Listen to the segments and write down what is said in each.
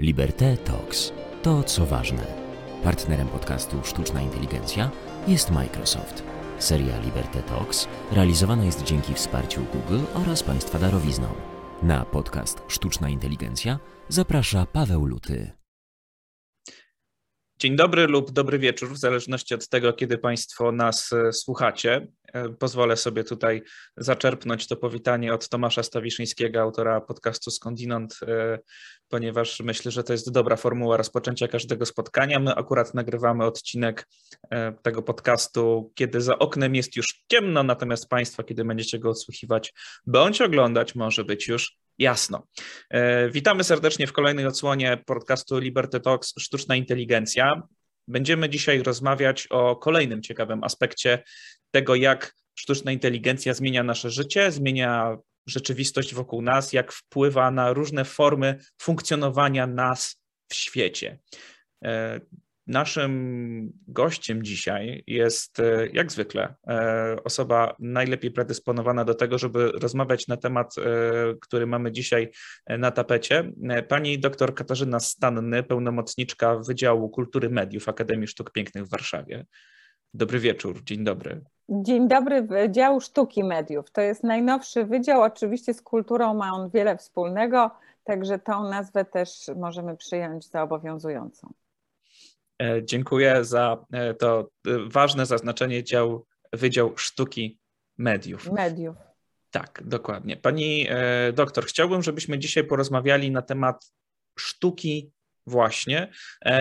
Liberté Talks. To, co ważne. Partnerem podcastu Sztuczna Inteligencja jest Microsoft. Seria Liberté Talks realizowana jest dzięki wsparciu Google oraz Państwa darowizną. Na podcast Sztuczna Inteligencja zaprasza Paweł Luty. Dzień dobry lub dobry wieczór, w zależności od tego, kiedy Państwo nas e, słuchacie. E, pozwolę sobie tutaj zaczerpnąć to powitanie od Tomasza Stawiszyńskiego, autora podcastu Skądinąd, e, ponieważ myślę, że to jest dobra formuła rozpoczęcia każdego spotkania. My akurat nagrywamy odcinek tego podcastu, kiedy za oknem jest już ciemno, natomiast Państwa, kiedy będziecie go odsłuchiwać bądź oglądać, może być już Jasno. E, witamy serdecznie w kolejnej odsłonie podcastu Liberty Talks Sztuczna Inteligencja. Będziemy dzisiaj rozmawiać o kolejnym ciekawym aspekcie tego, jak sztuczna inteligencja zmienia nasze życie, zmienia rzeczywistość wokół nas, jak wpływa na różne formy funkcjonowania nas w świecie. E, Naszym gościem dzisiaj jest, e, jak zwykle, e, osoba najlepiej predysponowana do tego, żeby rozmawiać na temat, który mamy dzisiaj na tapecie. Pani dr Katarzyna Stanny, pełnomocniczka Wydziału Kultury Mediów Akademii Sztuk Pięknych w Warszawie. Dobry wieczór, dzień dobry. Dzień dobry, Wydział Sztuki Mediów. To jest najnowszy wydział, oczywiście z kulturą ma on wiele wspólnego, także tą nazwę też możemy przyjąć za obowiązującą. E, dziękuję za e, to e, ważne zaznaczenie dział, Wydział Sztuki Mediów. Mediów. Tak, dokładnie. Pani doktor, chciałbym, żebyśmy dzisiaj porozmawiali na temat sztuki właśnie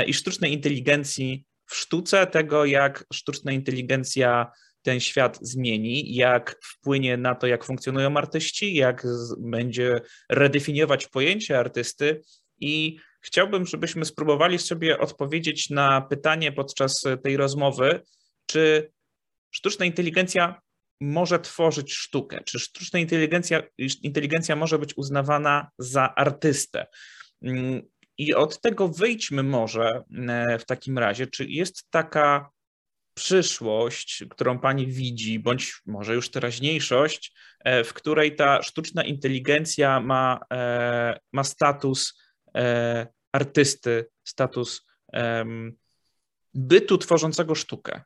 i sztucznej inteligencji w sztuce, tego jak sztuczna inteligencja ten świat zmieni, jak wpłynie na to, jak funkcjonują artyści, jak będzie redefiniować pojęcie artysty i Chciałbym, żebyśmy spróbowali sobie odpowiedzieć na pytanie podczas tej rozmowy, czy sztuczna inteligencja może tworzyć sztukę, czy sztuczna inteligencja, inteligencja może być uznawana za artystę. I od tego wyjdźmy może e, w takim razie, czy jest taka przyszłość, którą pani widzi, bądź może już teraźniejszość, e, w której ta sztuczna inteligencja ma, e, ma status artysty, status bytu tworzącego sztukę?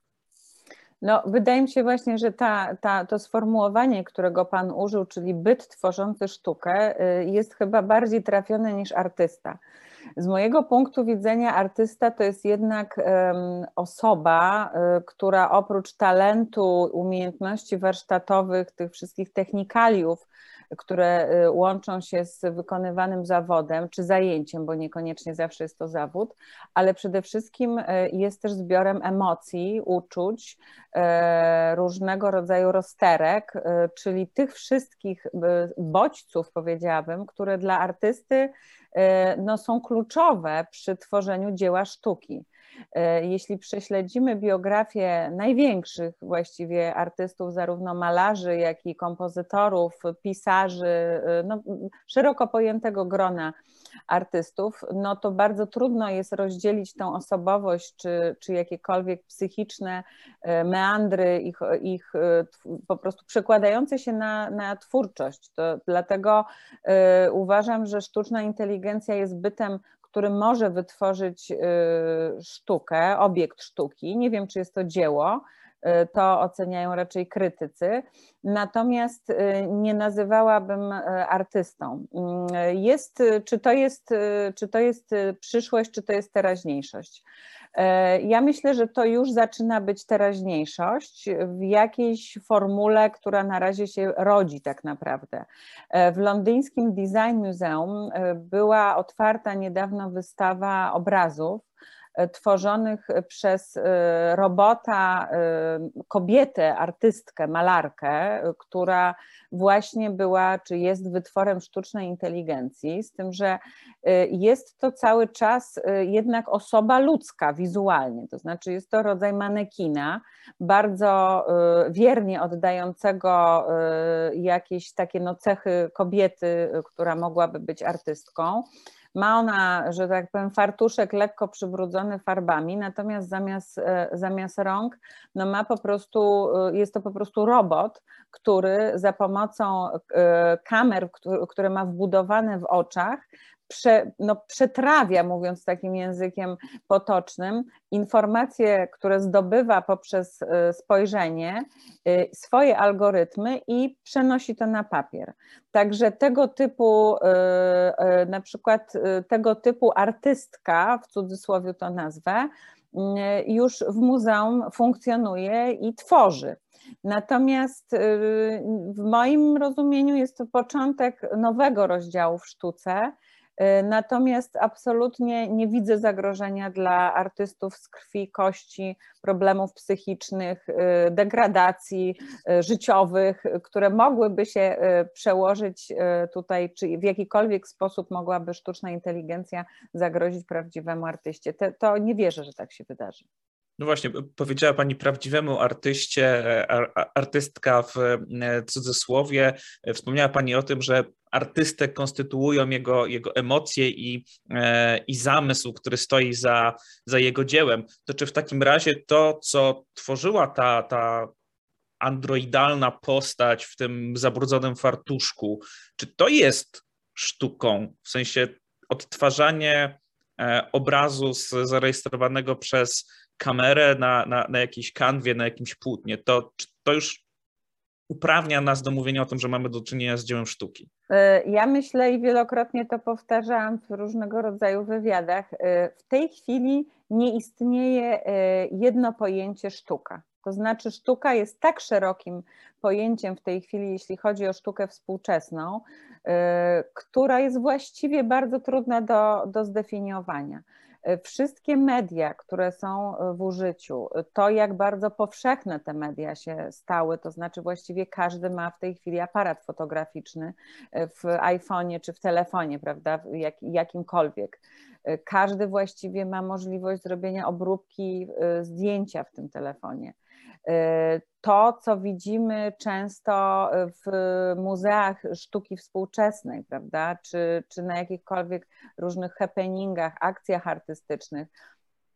No, wydaje mi się właśnie, że ta, ta, to sformułowanie, którego Pan użył, czyli byt tworzący sztukę, y, jest chyba bardziej trafione niż artysta. Z mojego punktu widzenia, artysta to jest jednak osoba, y, która oprócz talentu, umiejętności warsztatowych, tych wszystkich technikaliów, które y, łączą się z wykonywanym zawodem czy zajęciem, bo niekoniecznie zawsze jest to zawód, ale przede wszystkim y, jest też zbiorem emocji, uczuć, y, różnego rodzaju rozterek, czyli tych wszystkich bodźców, powiedziałabym, które dla artysty no, są kluczowe przy tworzeniu dzieła sztuki. E, jeśli prześledzimy biografię największych właściwie artystów, zarówno malarzy, jak i kompozytorów, pisarzy, e, no, szeroko pojętego grona artystów, no to bardzo trudno jest rozdzielić tą osobowość, czy, czy jakiekolwiek psychiczne e, meandry ich, ich po prostu przekładające się na, na twórczość. To dlatego uważam, że sztuczna inteligencja jest bytem który może wytworzyć y, sztukę, obiekt sztuki. Nie wiem, czy jest to dzieło, y, to oceniają raczej krytycy, natomiast y, nie nazywałabym artystą. Jest, czy, to jest, czy to jest przyszłość, czy to jest teraźniejszość? E, ja myślę, że to już zaczyna być teraźniejszość w jakiejś formule, która na razie się rodzi tak naprawdę. E, w londyńskim Design Museum e, była otwarta niedawno wystawa obrazów, tworzonych przez robota, kobietę, artystkę, malarkę, która właśnie była, czy jest wytworem sztucznej inteligencji, z tym, że jest to cały czas jednak osoba ludzka wizualnie, to znaczy jest to rodzaj manekina, bardzo wiernie oddającego jakieś takie no cechy kobiety, która mogłaby być artystką. Ma ona, że tak powiem, fartuszek lekko przybrudzony farbami, natomiast zamiast, e, zamiast rąk, no ma po prostu, e, jest to po prostu robot, który za pomocą e, kamer, które ma wbudowane w oczach, prze, no, przetrawia, mówiąc takim językiem potocznym, informacje, które zdobywa poprzez y, spojrzenie, y, swoje algorytmy i przenosi to na papier. Także tego typu, na przykład tego typu artystka, w cudzysłowie to nazwę, już w muzeum funkcjonuje i tworzy. Natomiast y, w moim rozumieniu jest to początek nowego rozdziału w sztuce. Y, natomiast absolutnie nie widzę zagrożenia dla artystów z krwi, kości, problemów psychicznych, y, degradacji życiowych, które mogłyby się przełożyć tutaj, czy w jakikolwiek sposób mogłaby sztuczna inteligencja zagrozić prawdziwemu artyście. To nie wierzę, że tak się wydarzy. No właśnie, powiedziała Pani prawdziwemu artyście, artystka w e, cudzysłowie. Wspomniała Pani o tym, że artystę konstytuują jego, jego emocje i, e, i zamysł, który stoi za, za jego dziełem. To czy w takim razie to, co tworzyła ta, ta androidalna postać w tym zabrudzonym fartuszku, czy to jest sztuką? W sensie odtwarzanie e, obrazu zarejestrowanego przez kamerę na, na, na jakiejś kanwie, na jakimś płótnie, to, to już uprawnia nas do mówienia o tym, że mamy do czynienia z dziełem sztuki. E, ja myślę i wielokrotnie to powtarzałam w różnego rodzaju wywiadach. E, w tej chwili nie istnieje e, jedno pojęcie sztuka. To znaczy, sztuka jest tak szerokim pojęciem w tej chwili, jeśli chodzi o sztukę współczesną, która jest właściwie bardzo trudna do, do zdefiniowania. E, wszystkie media, które są e, w użyciu, e, to jak bardzo powszechne te media się stały, to znaczy właściwie każdy ma w tej chwili aparat fotograficzny w iPhone'ie czy w telefonie, prawda, jak, jakimkolwiek. Każdy właściwie ma możliwość zrobienia obróbki zdjęcia w tym telefonie to, co widzimy często w muzeach sztuki współczesnej, prawda, czy, czy na jakichkolwiek różnych happeningach, akcjach artystycznych,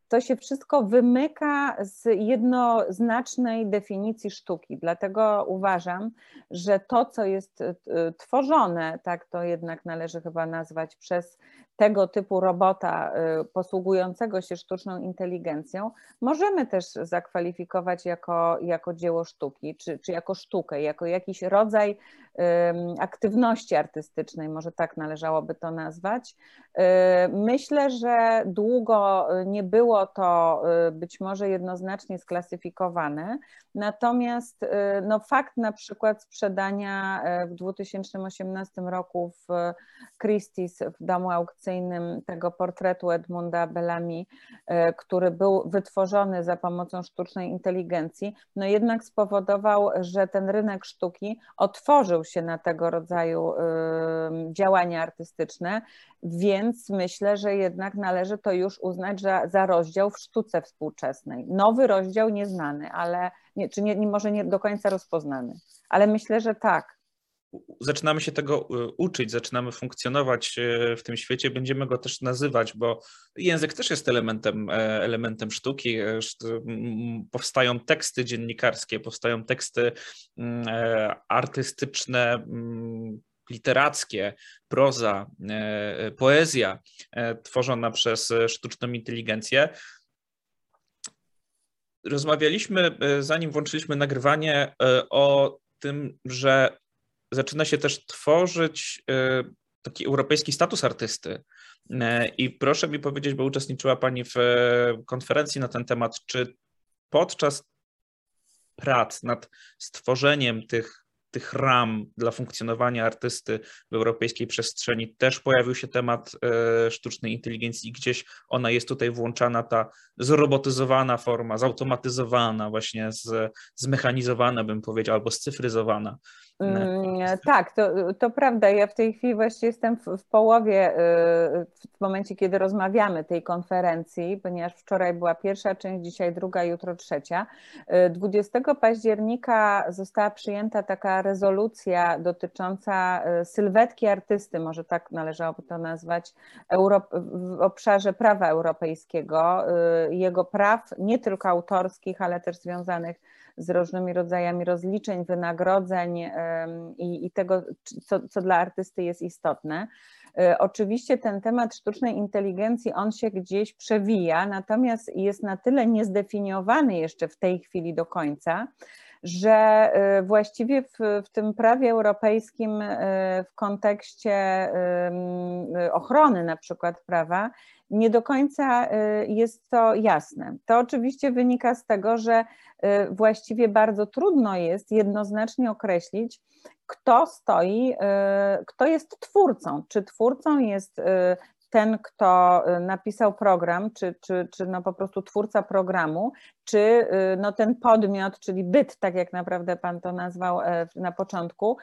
to się wszystko wymyka z jednoznacznej definicji sztuki. Dlatego uważam, że to, co jest y, tworzone, tak to jednak należy chyba nazwać przez tego typu robota y, posługującego się sztuczną inteligencją, możemy też zakwalifikować jako, jako dzieło sztuki, czy, czy jako sztukę, jako jakiś rodzaj aktywności artystycznej, może tak należałoby to nazwać. Y, myślę, że długo nie było to y, być może jednoznacznie sklasyfikowane, natomiast no, fakt na przykład sprzedania w 2018 roku w Christie's w domu aukcyjnym, tego portretu Edmunda Bellamy, e, który był wytworzony za pomocą sztucznej inteligencji, no jednak spowodował, że ten rynek sztuki otworzył się na tego rodzaju działania artystyczne, więc myślę, że jednak należy to już uznać za, za rozdział w sztuce współczesnej. Nowy rozdział nieznany, ale nie, czy nie, może nie do końca rozpoznany, ale myślę, że tak zaczynamy się tego e, uczyć, zaczynamy funkcjonować e, w tym świecie, będziemy go też nazywać, bo język też jest elementem, e, elementem sztuki. Powstają teksty dziennikarskie, powstają teksty artystyczne, literackie, proza, poezja tworzona przez sztuczną inteligencję. Rozmawialiśmy, zanim włączyliśmy nagrywanie, o tym, że zaczyna się też tworzyć y, taki europejski status artysty. Y, I proszę mi powiedzieć, bo uczestniczyła Pani w y, konferencji na ten temat, czy podczas prac nad stworzeniem tych tych ram dla funkcjonowania artysty w europejskiej przestrzeni też pojawił się temat e, sztucznej inteligencji gdzieś ona jest tutaj włączana, ta zrobotyzowana forma, zautomatyzowana, właśnie z, zmechanizowana, bym powiedział, albo scyfryzowana. Mm, tak, to, to prawda. Ja w tej chwili właśnie jestem w, w połowie, y, w momencie, kiedy rozmawiamy tej konferencji, ponieważ wczoraj była pierwsza część, dzisiaj druga, jutro trzecia. 20 y, października została przyjęta taka rezolucja dotycząca y, sylwetki artysty, może tak należałoby to nazwać, w obszarze prawa europejskiego, jego praw nie tylko autorskich, ale też związanych z różnymi rodzajami rozliczeń, wynagrodzeń i, i tego, co, co dla artysty jest istotne. Oczywiście ten temat sztucznej inteligencji, on się gdzieś przewija, natomiast jest na tyle niezdefiniowany jeszcze w tej chwili do końca, że y, właściwie w, w, tym prawie europejskim y, w kontekście ochrony na przykład prawa nie do końca jest to jasne. To oczywiście wynika z tego, że właściwie bardzo trudno jest jednoznacznie określić, kto stoi, kto jest twórcą. Czy twórcą jest ten, kto y, napisał program, czy, czy, czy no po prostu twórca programu, czy y, no ten podmiot, czyli byt, tak jak naprawdę Pan to nazwał e, na początku,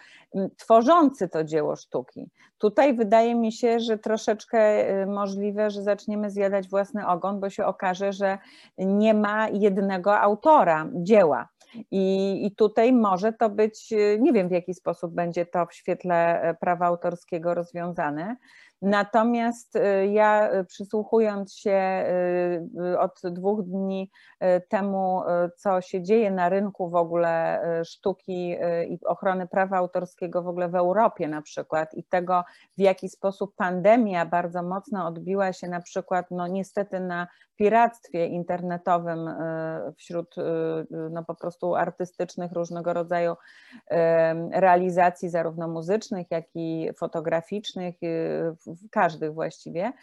tworzący to dzieło sztuki. Tutaj wydaje mi się, że troszeczkę y, możliwe, że zaczniemy zjadać własny ogon, bo się okaże, że nie ma jednego autora dzieła. I, I tutaj może to być, nie wiem w jaki sposób będzie to w świetle e, prawa autorskiego rozwiązane. Natomiast y, ja y, przysłuchując się y, od dwóch dni temu, co się dzieje na rynku w ogóle sztuki i ochrony prawa autorskiego w ogóle w Europie na przykład i tego, w jaki sposób pandemia bardzo mocno odbiła się na przykład, no niestety na piractwie internetowym wśród no po prostu artystycznych różnego rodzaju realizacji, zarówno muzycznych, jak i fotograficznych, każdych właściwie,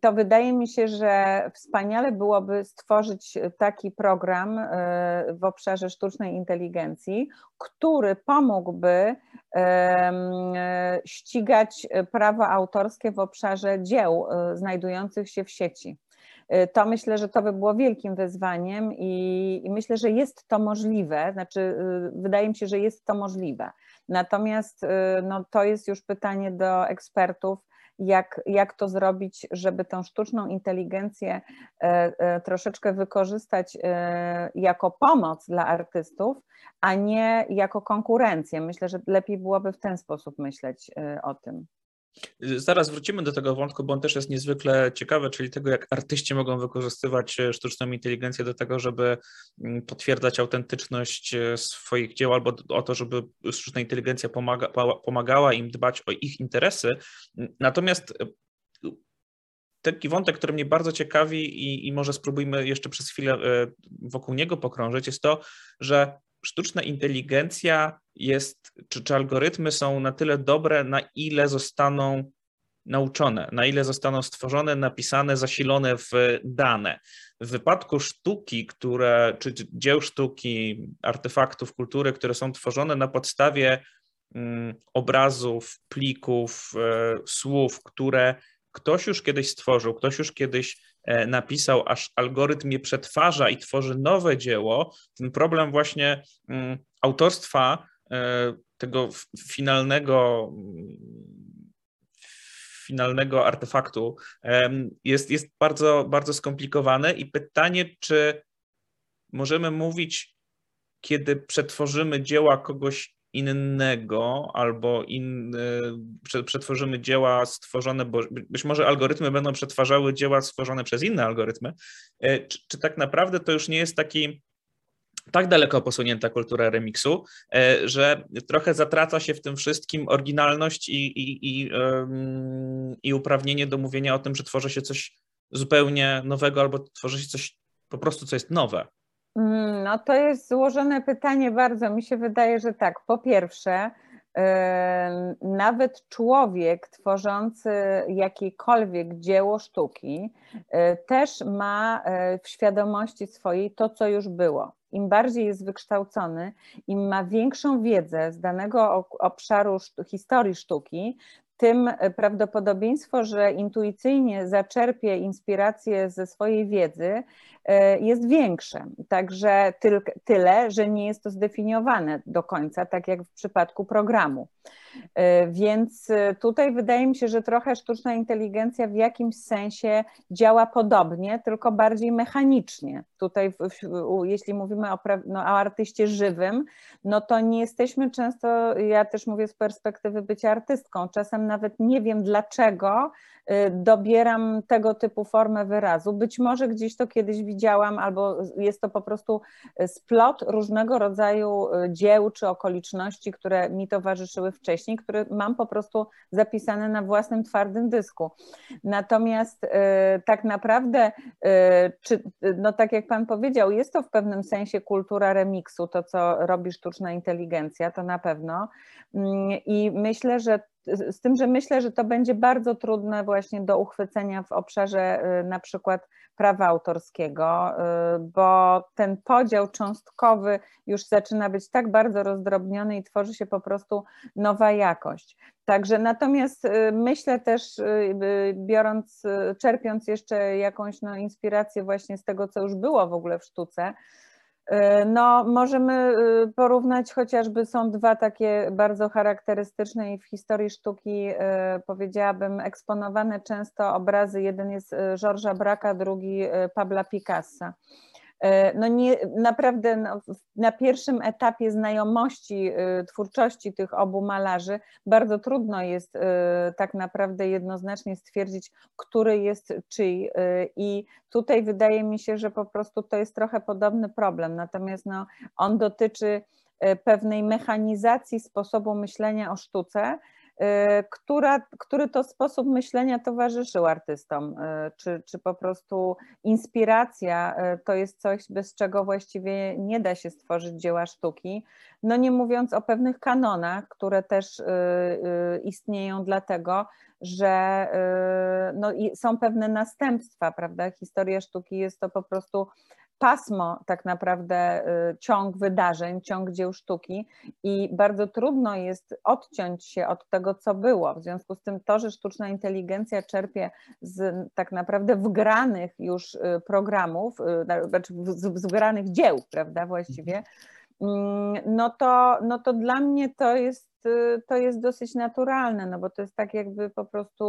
to wydaje mi się, że wspaniale byłoby stworzyć taki program e, w obszarze sztucznej inteligencji, który pomógłby e, ścigać prawo autorskie w obszarze dzieł e, znajdujących się w sieci. To myślę, że to by było wielkim wyzwaniem i, i myślę, że jest to możliwe, znaczy wydaje mi się, że jest to możliwe. Natomiast no, to jest już pytanie do ekspertów, jak, jak to zrobić, żeby tą sztuczną inteligencję e, e, troszeczkę wykorzystać e, jako pomoc dla artystów, a nie jako konkurencję. Myślę, że lepiej byłoby w ten sposób myśleć o tym. Zaraz wrócimy do tego wątku, bo on też jest niezwykle ciekawy, czyli tego, jak artyści mogą wykorzystywać e, sztuczną inteligencję do tego, żeby mm, potwierdzać autentyczność e, swoich dzieł, albo o to, żeby sztuczna inteligencja pomaga, pomagała im dbać o ich interesy. Natomiast e, taki wątek, który mnie bardzo ciekawi i, i może spróbujmy jeszcze przez chwilę wokół niego pokrążyć, jest to, że sztuczna inteligencja jest, czy, czy algorytmy są na tyle dobre, na ile zostaną nauczone, na ile zostaną stworzone, napisane, zasilone w dane. W wypadku sztuki, które, czy dzieł sztuki, artefaktów kultury, które są tworzone na podstawie mm, obrazów, plików, e, słów, które ktoś już kiedyś stworzył, ktoś już kiedyś napisał, aż algorytm je przetwarza i tworzy nowe dzieło, ten problem właśnie mm, autorstwa e, tego finalnego finalnego artefaktu jest, jest bardzo, bardzo skomplikowane i pytanie, czy możemy mówić, kiedy przetworzymy dzieła kogoś innego albo in, przetworzymy dzieła stworzone, bo być może algorytmy będą przetwarzały dzieła stworzone przez inne algorytmy, e, czy, czy tak naprawdę to już nie jest taki tak daleko posunięta kultura remiksu, e, że trochę zatraca się w tym wszystkim oryginalność i, i, i, i uprawnienie do mówienia o tym, że tworzy się coś zupełnie nowego albo tworzy się coś po prostu, co jest nowe. Mm, no to jest złożone pytanie bardzo. Mi się wydaje, że tak. Po pierwsze, nawet człowiek tworzący jakiekolwiek dzieło sztuki y, też ma y, w świadomości swojej to, co już było. Im bardziej jest wykształcony, im ma większą wiedzę z danego obszaru historii sztuki, tym prawdopodobieństwo, że intuicyjnie zaczerpie inspirację ze swojej wiedzy, E, jest większe. Także tyle, że nie jest to zdefiniowane do końca, tak jak w przypadku programu. E, więc e, tutaj wydaje mi się, że trochę sztuczna inteligencja w jakimś sensie działa podobnie, tylko bardziej mechanicznie. Tutaj, jeśli mówimy o, no, o artyście żywym, no to nie jesteśmy często, ja też mówię z perspektywy bycia artystką, czasem nawet nie wiem dlaczego Y, dobieram tego typu formę wyrazu. Być może gdzieś to kiedyś widziałam, albo jest to po prostu splot różnego rodzaju dzieł czy okoliczności, które mi towarzyszyły wcześniej które mam po prostu zapisane na własnym twardym dysku. Natomiast tak naprawdę, czy, no tak jak Pan powiedział, jest to w pewnym sensie kultura remiksu, to co robi sztuczna inteligencja, to na pewno. Mm, I myślę, że z tym, że myślę, że to będzie bardzo trudne właśnie do uchwycenia w obszarze y, na przykład prawa autorskiego, y, bo ten podział cząstkowy już zaczyna być tak bardzo rozdrobniony i tworzy się po prostu nowa jakość. Także natomiast y, myślę też, biorąc, czerpiąc jeszcze jakąś no, inspirację właśnie z tego, co już było w ogóle w sztuce, no, możemy y, porównać chociażby, są dwa takie bardzo charakterystyczne i w historii sztuki, e, powiedziałabym, eksponowane często obrazy. Jeden jest e, Georgesa Braka, drugi Pabla Picassa. E, no nie, naprawdę no, na pierwszym etapie znajomości y, twórczości tych obu malarzy bardzo trudno jest y, tak naprawdę jednoznacznie stwierdzić, który jest czyj. Y, i tutaj wydaje mi się, że po prostu to jest trochę podobny problem, natomiast no, on dotyczy pewnej mechanizacji sposobu myślenia o sztuce, która, który to sposób myślenia towarzyszył artystom, y, czy, czy po prostu inspiracja y, to jest coś, bez czego właściwie nie da się stworzyć dzieła sztuki. No nie mówiąc o pewnych kanonach, które też istnieją dlatego, że no, są pewne następstwa, prawda? Historia sztuki jest to po prostu pasmo tak naprawdę y, ciąg wydarzeń, ciąg dzieł sztuki i bardzo trudno jest odciąć się od tego, co było. W związku z tym to, że sztuczna inteligencja czerpie z tak naprawdę wgranych już y, programów, y, znaczy z wgranych dzieł, prawda, właściwie, mm, no to, no to dla mnie to jest Y, to jest dosyć naturalne, no bo to jest tak jakby po prostu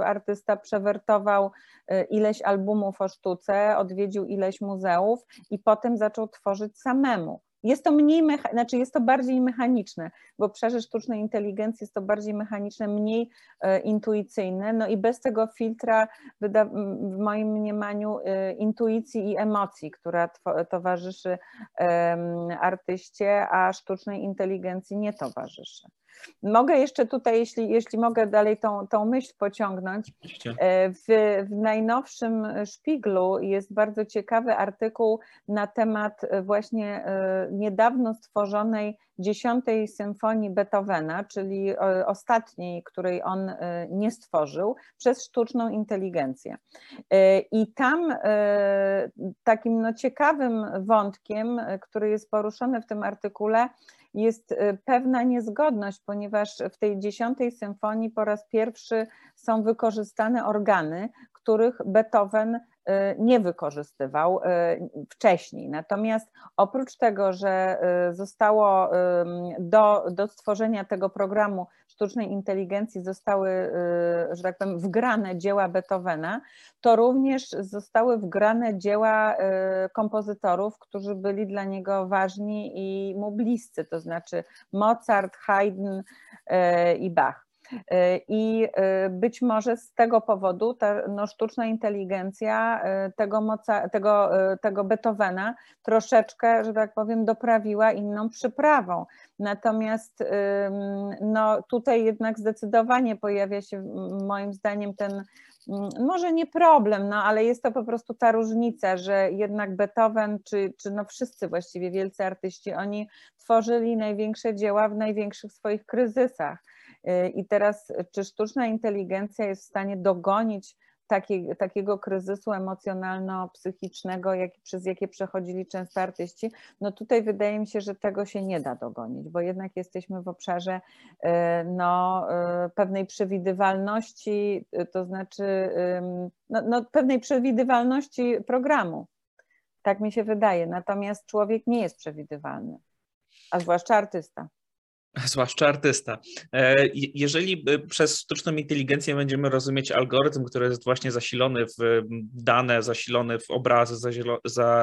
y, artysta przewertował y, ileś albumów o sztuce, odwiedził ileś muzeów i potem zaczął tworzyć samemu. Jest to mniej, mecha- znaczy jest to bardziej mechaniczne, bo obszarze sztucznej inteligencji jest to bardziej mechaniczne, mniej e, intuicyjne, no i bez tego filtra w moim mniemaniu e, intuicji i emocji, która towarzyszy artyście, a sztucznej inteligencji nie towarzyszy. Mogę jeszcze tutaj, jeśli, jeśli mogę dalej tą, tą myśl pociągnąć. E, w, w najnowszym Szpiglu jest bardzo ciekawy artykuł na temat e, właśnie e, niedawno stworzonej dziesiątej symfonii Beethovena, czyli ostatniej, której on nie stworzył, przez sztuczną inteligencję. I tam takim no ciekawym wątkiem, który jest poruszony w tym artykule, jest y, pewna niezgodność, ponieważ w tej dziesiątej symfonii po raz pierwszy są wykorzystane organy, których Beethoven nie wykorzystywał y, wcześniej. Natomiast oprócz tego, że zostało do, do stworzenia tego programu sztucznej inteligencji zostały, y, że tak powiem, wgrane dzieła Beethovena, to również zostały wgrane dzieła y, kompozytorów, którzy byli dla niego ważni i mu bliscy, to znaczy Mozart, Haydn y, i Bach. I być może z tego powodu ta no, sztuczna inteligencja tego, moca, tego, tego Beethovena troszeczkę, że tak powiem, doprawiła inną przyprawą. Natomiast no, tutaj jednak zdecydowanie pojawia się moim zdaniem ten może nie problem, no ale jest to po prostu ta różnica, że jednak Beethoven, czy, czy no wszyscy właściwie wielcy artyści, oni tworzyli największe dzieła w największych swoich kryzysach. Y, I teraz, czy sztuczna inteligencja jest w stanie dogonić taki, takiego kryzysu emocjonalno-psychicznego, jak, przez jakie przechodzili często artyści, no tutaj wydaje mi się, że tego się nie da dogonić, bo jednak jesteśmy w obszarze y, no, y, pewnej przewidywalności, to znaczy no, no, pewnej przewidywalności programu. Tak mi się wydaje. Natomiast człowiek nie jest przewidywalny, a zwłaszcza artysta. Zwłaszcza artysta. E, jeżeli e, przez sztuczną inteligencję będziemy rozumieć algorytm, który jest właśnie zasilony w dane, zasilony w obrazy,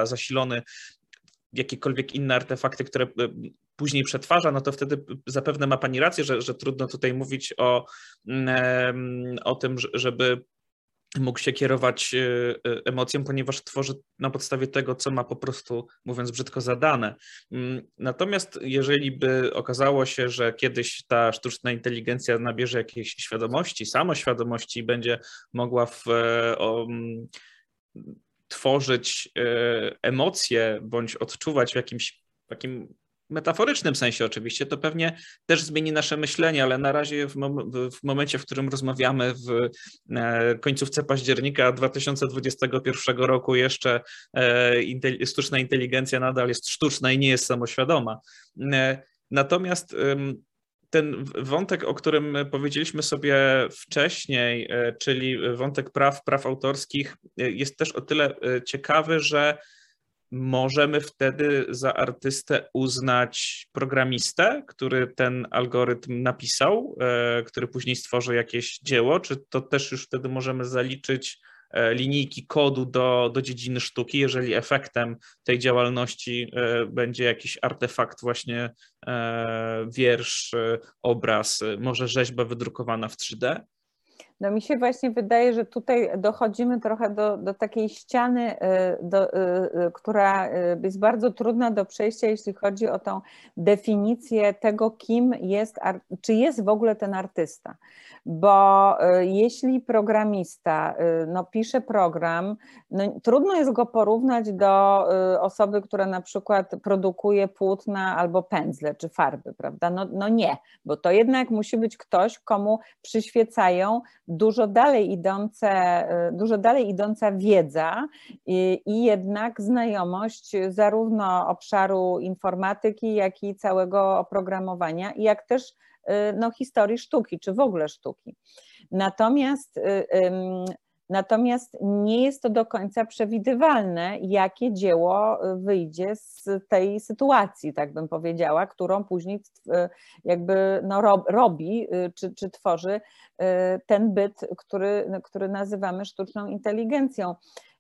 zasilony jakiekolwiek inne artefakty, które e, później przetwarza, no to wtedy zapewne ma Pani rację, że, że trudno tutaj mówić o, o tym, żeby mógł się kierować emocją, ponieważ tworzy na podstawie tego, co ma po prostu, mówiąc brzydko, zadane. Mm, natomiast jeżeli by okazało się, że kiedyś ta sztuczna inteligencja nabierze jakiejś świadomości, samoświadomości i będzie mogła w, o, tworzyć emocje bądź odczuwać w jakimś takim metaforycznym sensie oczywiście, to pewnie też zmieni nasze myślenie, ale na razie w, mom w momencie, w którym rozmawiamy w e, końcówce października 2021 roku jeszcze e, sztuczna inteligencja nadal jest sztuczna i nie jest samoświadoma. E, natomiast ten wątek, o którym powiedzieliśmy sobie wcześniej, czyli wątek praw, praw autorskich, jest też o tyle ciekawy, że możemy wtedy za artystę uznać programistę, który ten algorytm napisał, e, który później stworzy jakieś dzieło, czy to też już wtedy możemy zaliczyć e, linijki kodu do, do dziedziny sztuki, jeżeli efektem tej działalności e, będzie jakiś artefakt, właśnie wiersz, obraz, może rzeźba wydrukowana w 3D? No mi się właśnie wydaje, że tutaj dochodzimy trochę do, do takiej ściany, y, do, y, y, która jest bardzo trudna do przejścia, jeśli chodzi o tą definicję tego, kim jest, czy jest w ogóle ten artysta. Bo jeśli programista no, pisze program, no, trudno jest go porównać do osoby, która na przykład produkuje płótna albo pędzle czy farby, prawda? No, no nie, bo to jednak musi być ktoś, komu przyświecają dużo dalej idące, y, dużo dalej idąca wiedza i, i jednak znajomość zarówno obszaru informatyki, jak i całego oprogramowania, jak też y, no, historii sztuki, czy w ogóle sztuki. Natomiast y, Natomiast nie jest to do końca przewidywalne, jakie dzieło wyjdzie z tej sytuacji, tak bym powiedziała, którą później jakby no robi czy, czy tworzy ten byt, który, który nazywamy sztuczną inteligencją.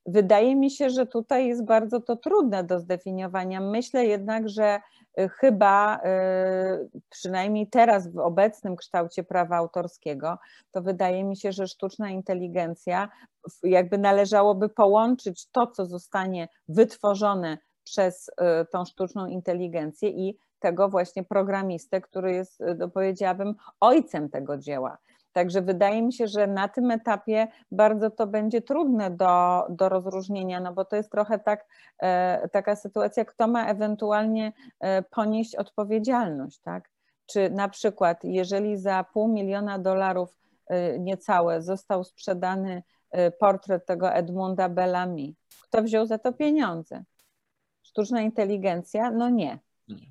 Wydaje mi się, że tutaj jest bardzo to trudne do zdefiniowania. Myślę jednak, że y, chyba y, przynajmniej teraz w obecnym kształcie prawa autorskiego, to wydaje mi się, że sztuczna inteligencja jakby należałoby połączyć to, co zostanie wytworzone przez y, tą sztuczną inteligencję i tego właśnie programistę, który jest, no powiedziałabym, ojcem tego dzieła. Także wydaje mi się, że na tym etapie bardzo to będzie trudne do, do rozróżnienia, no bo to jest trochę tak, e, taka sytuacja, kto ma ewentualnie e, ponieść odpowiedzialność, tak? Czy na przykład, jeżeli za pół miliona dolarów e, niecałe został sprzedany portret tego Edmunda Bellamy, kto wziął za to pieniądze? Sztuczna inteligencja? No nie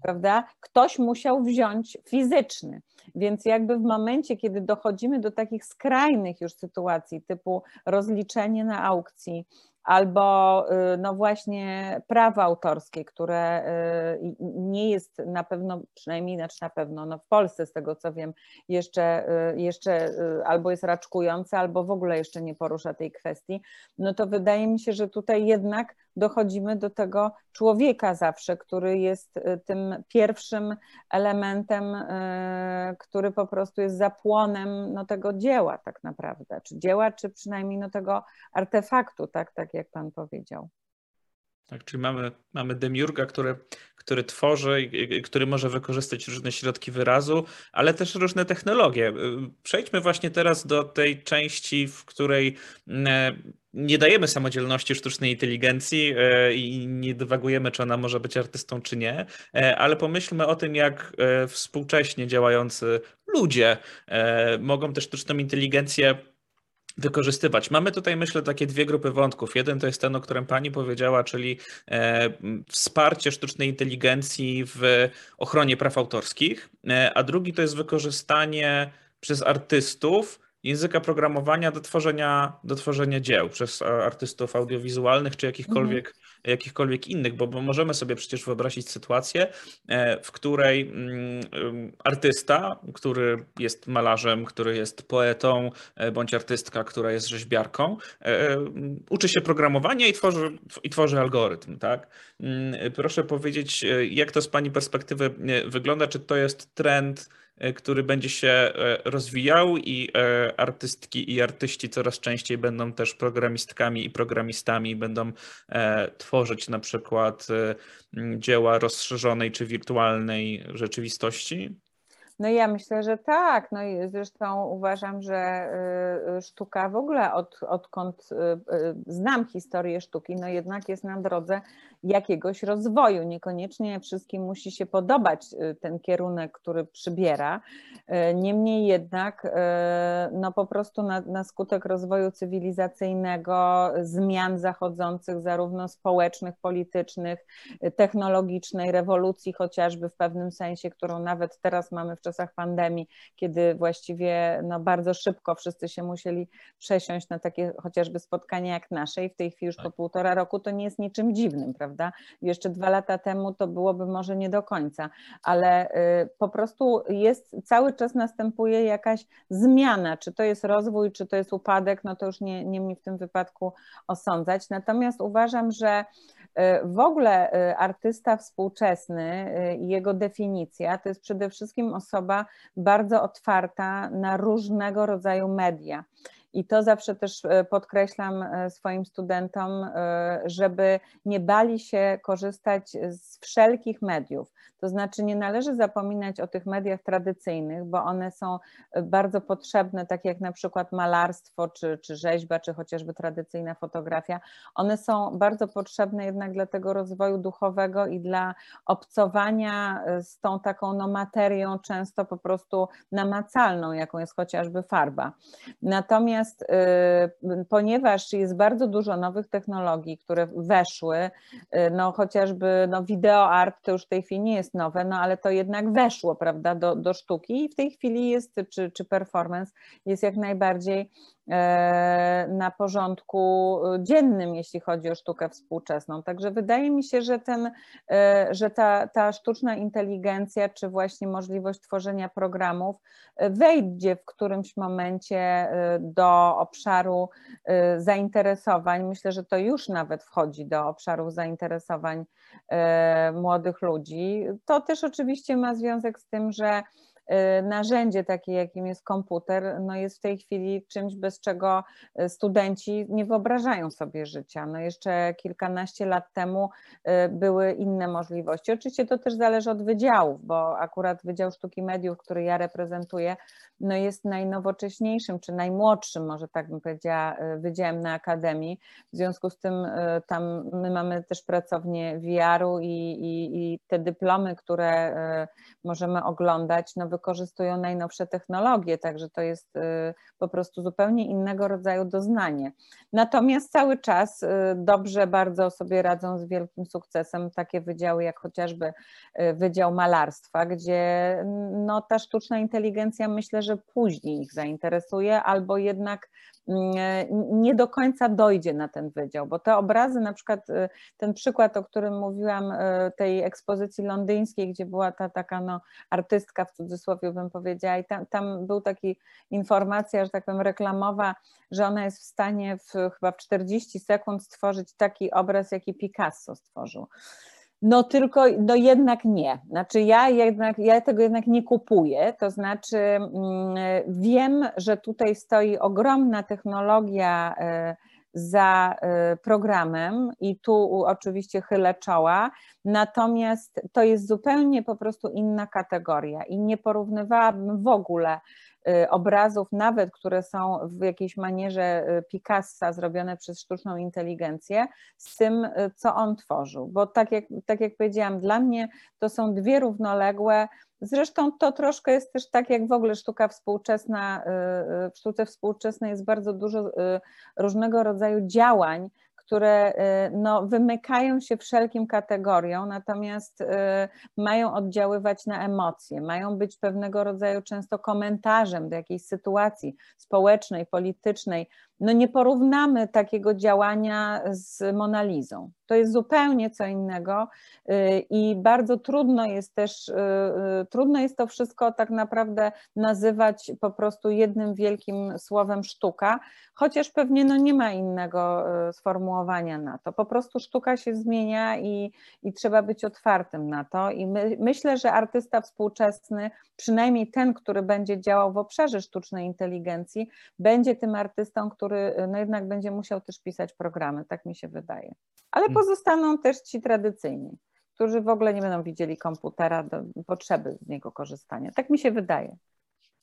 prawda? Ktoś musiał wziąć fizyczny. Więc jakby w momencie, kiedy dochodzimy do takich skrajnych już sytuacji, typu rozliczenie na aukcji, albo y, no właśnie prawo autorskie, które y, nie jest na pewno, przynajmniej znaczy na pewno, no w Polsce z tego co wiem, jeszcze, y, jeszcze albo jest raczkujące, albo w ogóle jeszcze nie porusza tej kwestii, no to wydaje mi się, że tutaj jednak dochodzimy do tego człowieka zawsze, który jest tym pierwszym elementem, który po prostu jest zapłonem no, tego dzieła tak naprawdę, czy dzieła, czy przynajmniej no, tego artefaktu, tak, tak jak Pan powiedział. Tak, czyli mamy, mamy demiurga, który, który tworzy, który może wykorzystać różne środki wyrazu, ale też różne technologie. Przejdźmy właśnie teraz do tej części, w której e, nie dajemy samodzielności sztucznej inteligencji e, i nie dywagujemy, czy ona może być artystą, czy nie, e, ale pomyślmy o tym, jak współcześnie działający ludzie mogą też sztuczną inteligencję wykorzystywać. Mamy tutaj, myślę, takie dwie grupy wątków. Jeden to jest ten, o którym pani powiedziała, czyli e, wsparcie sztucznej inteligencji w ochronie praw autorskich, e, a drugi to jest wykorzystanie przez artystów języka programowania do tworzenia, do tworzenia dzieł przez artystów audiowizualnych czy jakichkolwiek, mhm. jakichkolwiek innych, bo, bo, możemy sobie przecież wyobrazić sytuację, e, w której mm, artysta, który jest malarzem, który jest poetą, e, bądź artystka, która jest rzeźbiarką, e, uczy się programowania i tworzy, i tworzy algorytm. Tak? Mm, proszę powiedzieć, jak to z Pani perspektywy wygląda? Czy to jest trend, który będzie się rozwijał i artystki i artyści coraz częściej będą też programistkami i programistami, będą tworzyć na przykład dzieła rozszerzonej czy wirtualnej rzeczywistości? No ja myślę, że tak. No i zresztą uważam, że y, y, sztuka w ogóle od, odkąd y, znam historię sztuki, no jednak jest na drodze jakiegoś rozwoju. Niekoniecznie wszystkim musi się podobać ten kierunek, który przybiera. Niemniej jednak, no po prostu na, na skutek rozwoju cywilizacyjnego, zmian zachodzących, zarówno społecznych, politycznych, technologicznej, rewolucji chociażby w pewnym sensie, którą nawet teraz mamy w czasach pandemii, kiedy właściwie no, bardzo szybko wszyscy się musieli przesiąść na takie chociażby spotkania jak nasze i w tej chwili już po tak. półtora roku to nie jest niczym dziwnym, prawda? Jeszcze dwa lata temu to byłoby może nie do końca, ale y, po prostu jest, cały czas następuje jakaś zmiana, czy to jest rozwój, czy to jest upadek, no to już nie, nie mi w tym wypadku osądzać. Natomiast uważam, że w ogóle e, artysta współczesny e, i jego definicja to jest przede wszystkim osoba bardzo otwarta na różnego rodzaju media. I to zawsze też podkreślam swoim studentom, żeby nie bali się korzystać z wszelkich mediów. To znaczy nie należy zapominać o tych mediach tradycyjnych, bo one są bardzo potrzebne, tak jak na przykład malarstwo, czy, czy rzeźba, czy chociażby tradycyjna fotografia. One są bardzo potrzebne jednak dla tego rozwoju duchowego i dla obcowania z tą taką no, materią, często po prostu namacalną, jaką jest chociażby farba. Natomiast y, ponieważ jest bardzo dużo nowych technologii, które weszły, y, no chociażby no, video art to już w tej chwili nie jest nowe, no ale to jednak weszło, prawda, do, do sztuki i w tej chwili jest, czy, czy performance jest jak najbardziej na porządku dziennym, jeśli chodzi o sztukę współczesną. Także wydaje mi się, że, ten, e, że ta, ta sztuczna inteligencja, czy właśnie możliwość tworzenia programów e, wejdzie w którymś momencie do obszaru zainteresowań. Myślę, że to już nawet wchodzi do obszarów zainteresowań E, młodych ludzi. To też oczywiście ma związek z tym, że narzędzie takie, jakim jest komputer, no jest w tej chwili czymś, bez czego y, studenci nie wyobrażają sobie życia. No jeszcze kilkanaście lat temu y, były inne możliwości. Oczywiście to też zależy od wydziałów, bo akurat Wydział Sztuki Mediów, który ja reprezentuję, no jest najnowocześniejszym, czy najmłodszym, może tak bym powiedziała, wydziałem na Akademii. W związku z tym tam my mamy też pracownię VR-u i, i, i te dyplomy, które możemy oglądać, no wykorzystują najnowsze technologie, także to jest y, po prostu zupełnie innego rodzaju doznanie. Natomiast cały czas y, dobrze bardzo sobie radzą z wielkim sukcesem takie wydziały jak chociażby y, Wydział Malarstwa, gdzie no, ta sztuczna inteligencja myślę, że później ich zainteresuje albo jednak nie do końca dojdzie na ten wydział, bo te obrazy, na przykład y, ten przykład, o którym mówiłam, y, tej ekspozycji londyńskiej, gdzie była ta taka no, artystka w cudzysłowie bym powiedziała i tam, tam był taki informacja, że tak powiem reklamowa, że ona jest w stanie w, chyba w 40 sekund stworzyć taki obraz, jaki Picasso stworzył. No tylko, no jednak nie. Znaczy ja jednak, ja tego jednak nie kupuję, to znaczy mm, wiem, że tutaj stoi ogromna technologia e, za e, programem i tu oczywiście chylę czoła, natomiast to jest zupełnie po prostu inna kategoria i nie porównywałabym w ogóle Y, obrazów, nawet które są w jakiejś manierze y, Picassa zrobione przez sztuczną inteligencję, z tym, y, co on tworzył. Bo tak jak, tak jak powiedziałam, dla mnie to są dwie równoległe. Zresztą to troszkę jest też tak, jak w ogóle sztuka współczesna, w sztuce współczesnej jest bardzo dużo różnego rodzaju działań, które y, no, wymykają się wszelkim kategoriom, natomiast y, mają oddziaływać na emocje, mają być pewnego rodzaju często komentarzem do jakiejś sytuacji społecznej, politycznej, no nie porównamy takiego działania z Monalizą. To jest zupełnie co innego y, i bardzo trudno jest też, y, y, trudno jest to wszystko tak naprawdę nazywać po prostu jednym wielkim słowem sztuka, chociaż pewnie no nie ma innego sformułowania na to. Po prostu sztuka się zmienia i, i trzeba być otwartym na to i my, myślę, że artysta współczesny, przynajmniej ten, który będzie działał w obszarze sztucznej inteligencji, będzie tym artystą, który no jednak będzie musiał też pisać programy, tak mi się wydaje. Ale hmm pozostaną też ci tradycyjni, którzy w ogóle nie będą widzieli komputera do potrzeby z niego korzystania. Tak mi się wydaje.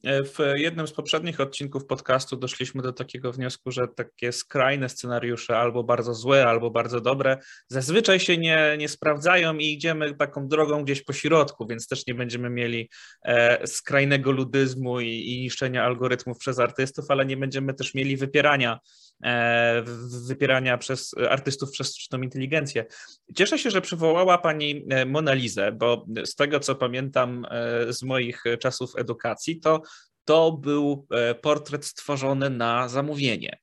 E, w jednym z poprzednich odcinków podcastu doszliśmy do takiego wniosku, że takie skrajne scenariusze, albo bardzo złe, albo bardzo dobre, zazwyczaj się nie, nie sprawdzają i idziemy taką drogą gdzieś po środku, więc też nie będziemy mieli e, skrajnego ludyzmu i, i niszczenia algorytmów przez artystów, ale nie będziemy też mieli wypierania wypierania przez artystów przez sztuczną inteligencję. Cieszę się, że przywołała Pani e, Monalizę, bo z tego co pamiętam e, z moich czasów edukacji, to to był portret stworzony na zamówienie.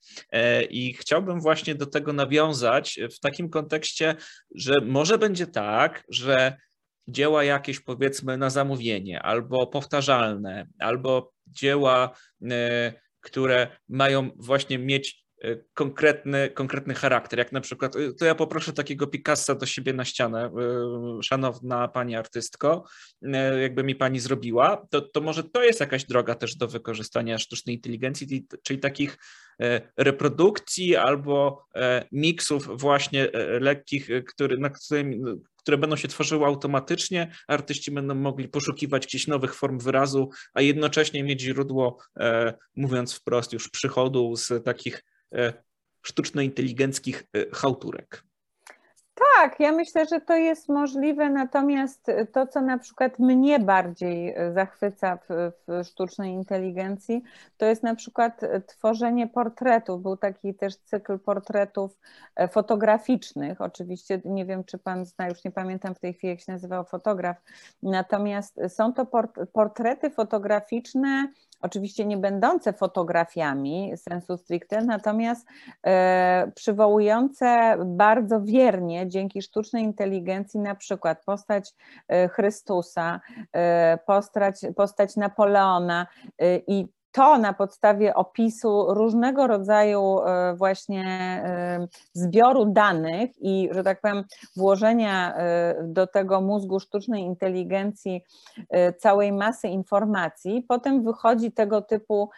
I chciałbym właśnie do tego nawiązać w takim kontekście, że może będzie tak, że dzieła jakieś powiedzmy na zamówienie, albo powtarzalne, albo dzieła, które mają właśnie mieć E, konkretny, konkretny charakter, jak na przykład, e, to ja poproszę takiego Picassa do siebie na ścianę, e, szanowna pani artystko, jakby mi pani zrobiła, to, to może to jest jakaś droga też do wykorzystania sztucznej inteligencji, czyli takich reprodukcji albo miksów właśnie lekkich, który, na którym, które będą się tworzyły automatycznie, artyści będą mogli poszukiwać jakichś nowych form wyrazu, a jednocześnie mieć źródło, mówiąc wprost, już przychodu z takich E, sztuczno-inteligenckich e, chałturek. Tak, ja myślę, że to jest możliwe, natomiast to, co na przykład mnie bardziej e, zachwyca w, w, sztucznej inteligencji, to jest na przykład tworzenie portretów. Był taki też cykl portretów fotograficznych. Oczywiście nie wiem, czy pan zna, już nie pamiętam w tej chwili, jak się nazywał fotograf. Natomiast są to portrety fotograficzne oczywiście nie będące fotografiami sensu stricte, natomiast e, przywołujące bardzo wiernie dzięki sztucznej inteligencji na przykład postać e, Chrystusa, e, postać, postać Napoleona i to na podstawie opisu różnego rodzaju e, właśnie e, zbioru danych i, że tak powiem, włożenia e, do tego mózgu sztucznej inteligencji całej masy informacji, potem wychodzi tego typu,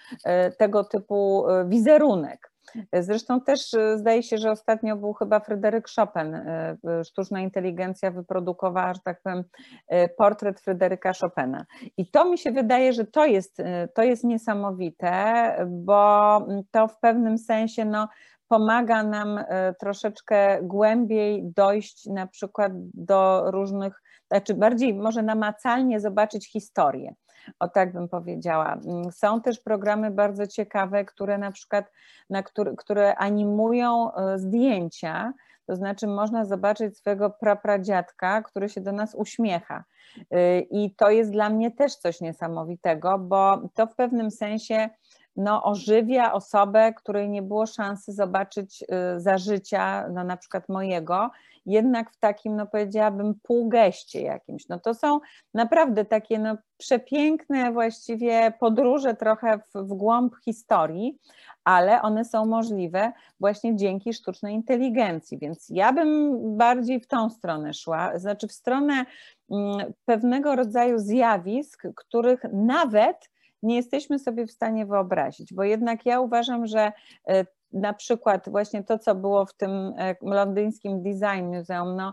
tego typu wizerunek. Zresztą też e, zdaje się, że ostatnio był chyba Fryderyk Chopin, e, sztuczna inteligencja wyprodukowała, że tak powiem, e, portret Fryderyka Chopina. I to mi się wydaje, że to jest, to jest niesamowite, bo to w pewnym sensie no, pomaga nam troszeczkę głębiej dojść na przykład do różnych, znaczy bardziej może namacalnie zobaczyć historię o tak bym powiedziała. Mm, są też programy bardzo ciekawe, które na przykład, na które, które animują e, zdjęcia, to znaczy można zobaczyć swojego prapradziadka, który się do nas uśmiecha. E, I to jest dla mnie też coś niesamowitego, bo to w pewnym sensie no, ożywia osobę, której nie było szansy zobaczyć e, za życia, no, na przykład mojego, jednak w takim, no powiedziałabym, półgeście jakimś. No to są naprawdę takie no, przepiękne właściwie podróże trochę w, w głąb historii, ale one są możliwe właśnie dzięki sztucznej inteligencji, więc ja bym bardziej w tą stronę szła, znaczy w stronę mm, pewnego rodzaju zjawisk, których nawet nie jesteśmy sobie w stanie wyobrazić, bo jednak ja uważam, że e, na przykład właśnie to, co było w tym e, londyńskim Design Museum, no,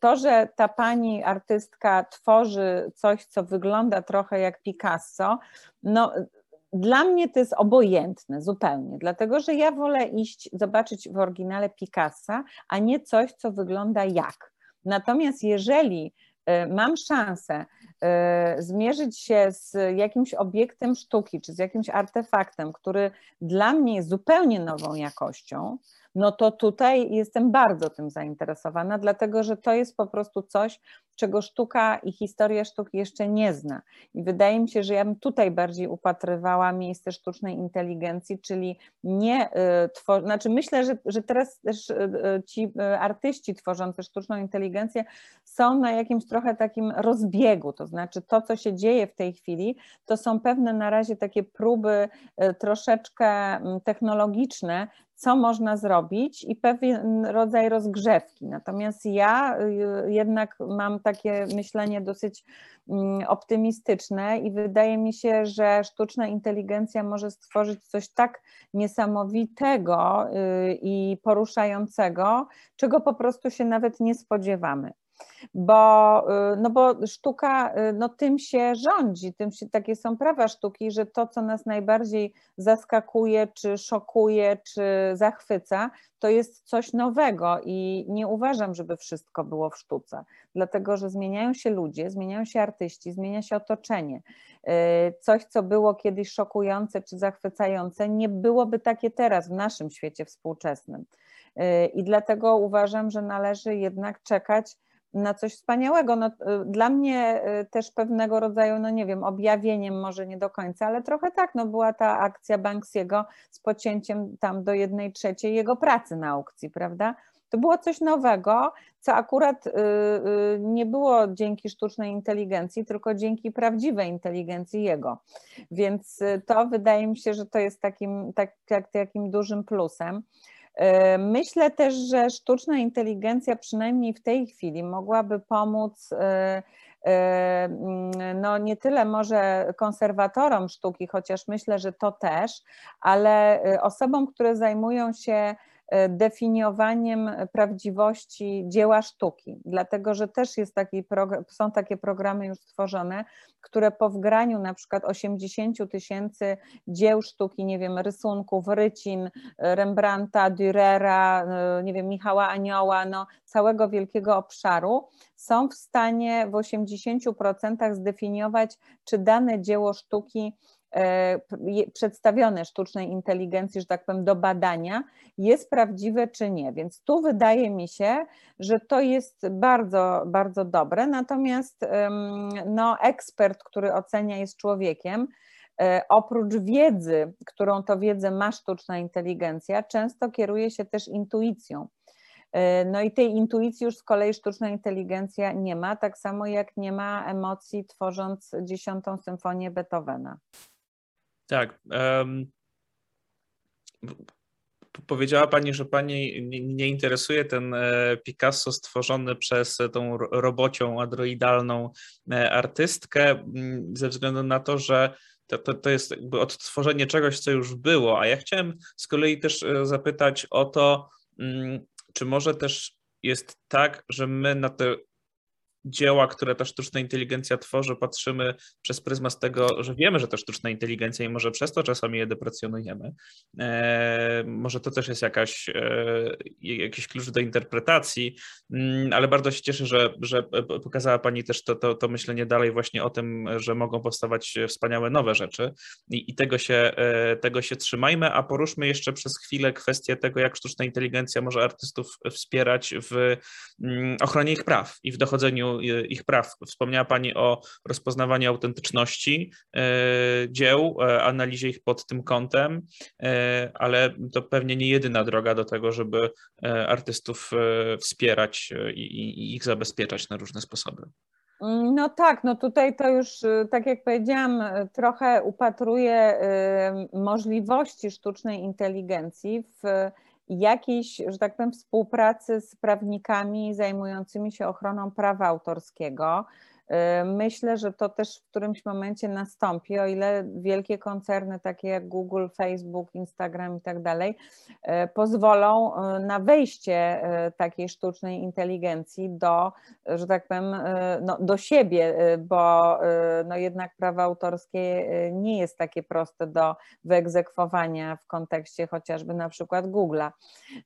to, że ta pani artystka tworzy coś, co wygląda trochę jak Picasso, no, dla mnie to jest obojętne zupełnie, dlatego że ja wolę iść zobaczyć w oryginale Picassa, a nie coś, co wygląda jak. Natomiast jeżeli mam szansę E, zmierzyć się z jakimś obiektem sztuki czy z jakimś artefaktem, który dla mnie jest zupełnie nową jakością, no to tutaj jestem bardzo tym zainteresowana, dlatego że to jest po prostu coś, czego sztuka i historia sztuki jeszcze nie zna. I wydaje mi się, że ja bym tutaj bardziej upatrywała miejsce sztucznej inteligencji, czyli nie y, tworzyć, znaczy myślę, że, że teraz też y, y, ci artyści tworzący sztuczną inteligencję są na jakimś trochę takim rozbiegu, to znaczy to, co się dzieje w tej chwili, to są pewne na razie takie próby troszeczkę mm, technologiczne, co można zrobić i pewien rodzaj rozgrzewki. Natomiast ja y, jednak mam takie myślenie dosyć mm, optymistyczne i wydaje mi się, że sztuczna inteligencja może stworzyć coś tak niesamowitego y, i poruszającego, czego po prostu się nawet nie spodziewamy bo, y, no bo sztuka y, no tym się rządzi, tym się, takie są prawa sztuki, że to, co nas najbardziej zaskakuje, czy szokuje, czy zachwyca, to jest coś nowego i nie uważam, żeby wszystko było w sztuce, dlatego że zmieniają się ludzie, zmieniają się artyści, zmienia się otoczenie. Y, coś, co było kiedyś szokujące czy zachwycające, nie byłoby takie teraz w naszym świecie współczesnym. I dlatego uważam, że należy jednak czekać na coś wspaniałego. No, y, dla mnie y, też pewnego rodzaju, no nie wiem, objawieniem może nie do końca, ale trochę tak, no była ta akcja Banksiego z pocięciem tam do jednej trzeciej jego pracy na aukcji, prawda? To było coś nowego, co akurat y, nie było dzięki sztucznej inteligencji, tylko dzięki prawdziwej inteligencji jego. Więc to wydaje mi się, że to jest takim, tak, takim dużym plusem. E, myślę też, że sztuczna inteligencja, przynajmniej w tej chwili, mogłaby pomóc e, e, no nie tyle może konserwatorom sztuki, chociaż myślę, że to też, ale osobom, które zajmują się definiowaniem prawdziwości dzieła sztuki, dlatego że też jest taki są takie programy już stworzone, które po wgraniu na przykład 80 tysięcy dzieł sztuki, nie wiem, rysunków, rycin, Rembrandta, Dürera, nie wiem, Michała Anioła, no, całego wielkiego obszaru, są w stanie w 80% zdefiniować, czy dane dzieło sztuki E, przedstawione sztucznej inteligencji, że tak powiem, do badania, jest prawdziwe czy nie. Więc tu wydaje mi się, że to jest bardzo, bardzo dobre. Natomiast no, ekspert, który ocenia, jest człowiekiem. E, oprócz wiedzy, którą to wiedzę ma sztuczna inteligencja, często kieruje się też intuicją. E, no i tej intuicji już z kolei sztuczna inteligencja nie ma, tak samo jak nie ma emocji tworząc dziesiątą symfonię Beethovena. Tak. Um, powiedziała Pani, że Pani nie interesuje ten e, Picasso stworzony przez tą robocią androidalną e, artystkę, ze względu na to, że to, to, to jest jakby odtworzenie czegoś, co już było. A ja chciałem z kolei też e, zapytać o to, czy może też jest tak, że my na te dzieła, które ta sztuczna inteligencja tworzy, patrzymy przez pryzmat tego, że wiemy, że to sztuczna inteligencja i może przez to czasami je deprecjonujemy. E, może to też jest jakaś, e, jakiś klucz do interpretacji, mm, ale bardzo się cieszę, że, że pokazała Pani też to, to, to myślenie dalej właśnie o tym, że mogą powstawać wspaniałe nowe rzeczy i, i tego, się, e, tego się trzymajmy, a poruszmy jeszcze przez chwilę kwestię tego, jak sztuczna inteligencja może artystów wspierać w mm, ochronie ich praw i w dochodzeniu ich praw. Wspomniała Pani o rozpoznawaniu autentyczności e, dzieł, e, analizie ich pod tym kątem, e, ale to pewnie nie jedyna droga do tego, żeby artystów wspierać i ich zabezpieczać na różne sposoby. No tak, no tutaj to już, tak jak powiedziałam, trochę upatruję możliwości sztucznej inteligencji w jakiejś, że tak powiem, współpracy z prawnikami zajmującymi się ochroną prawa autorskiego. Y, myślę, że to też w którymś momencie nastąpi, o ile wielkie koncerny takie jak Google, Facebook, Instagram i tak dalej y, pozwolą y, na wejście takiej sztucznej inteligencji do, że tak powiem, no, do siebie, bo no jednak prawo autorskie nie jest takie proste do wyegzekwowania w kontekście chociażby na przykład Google'a.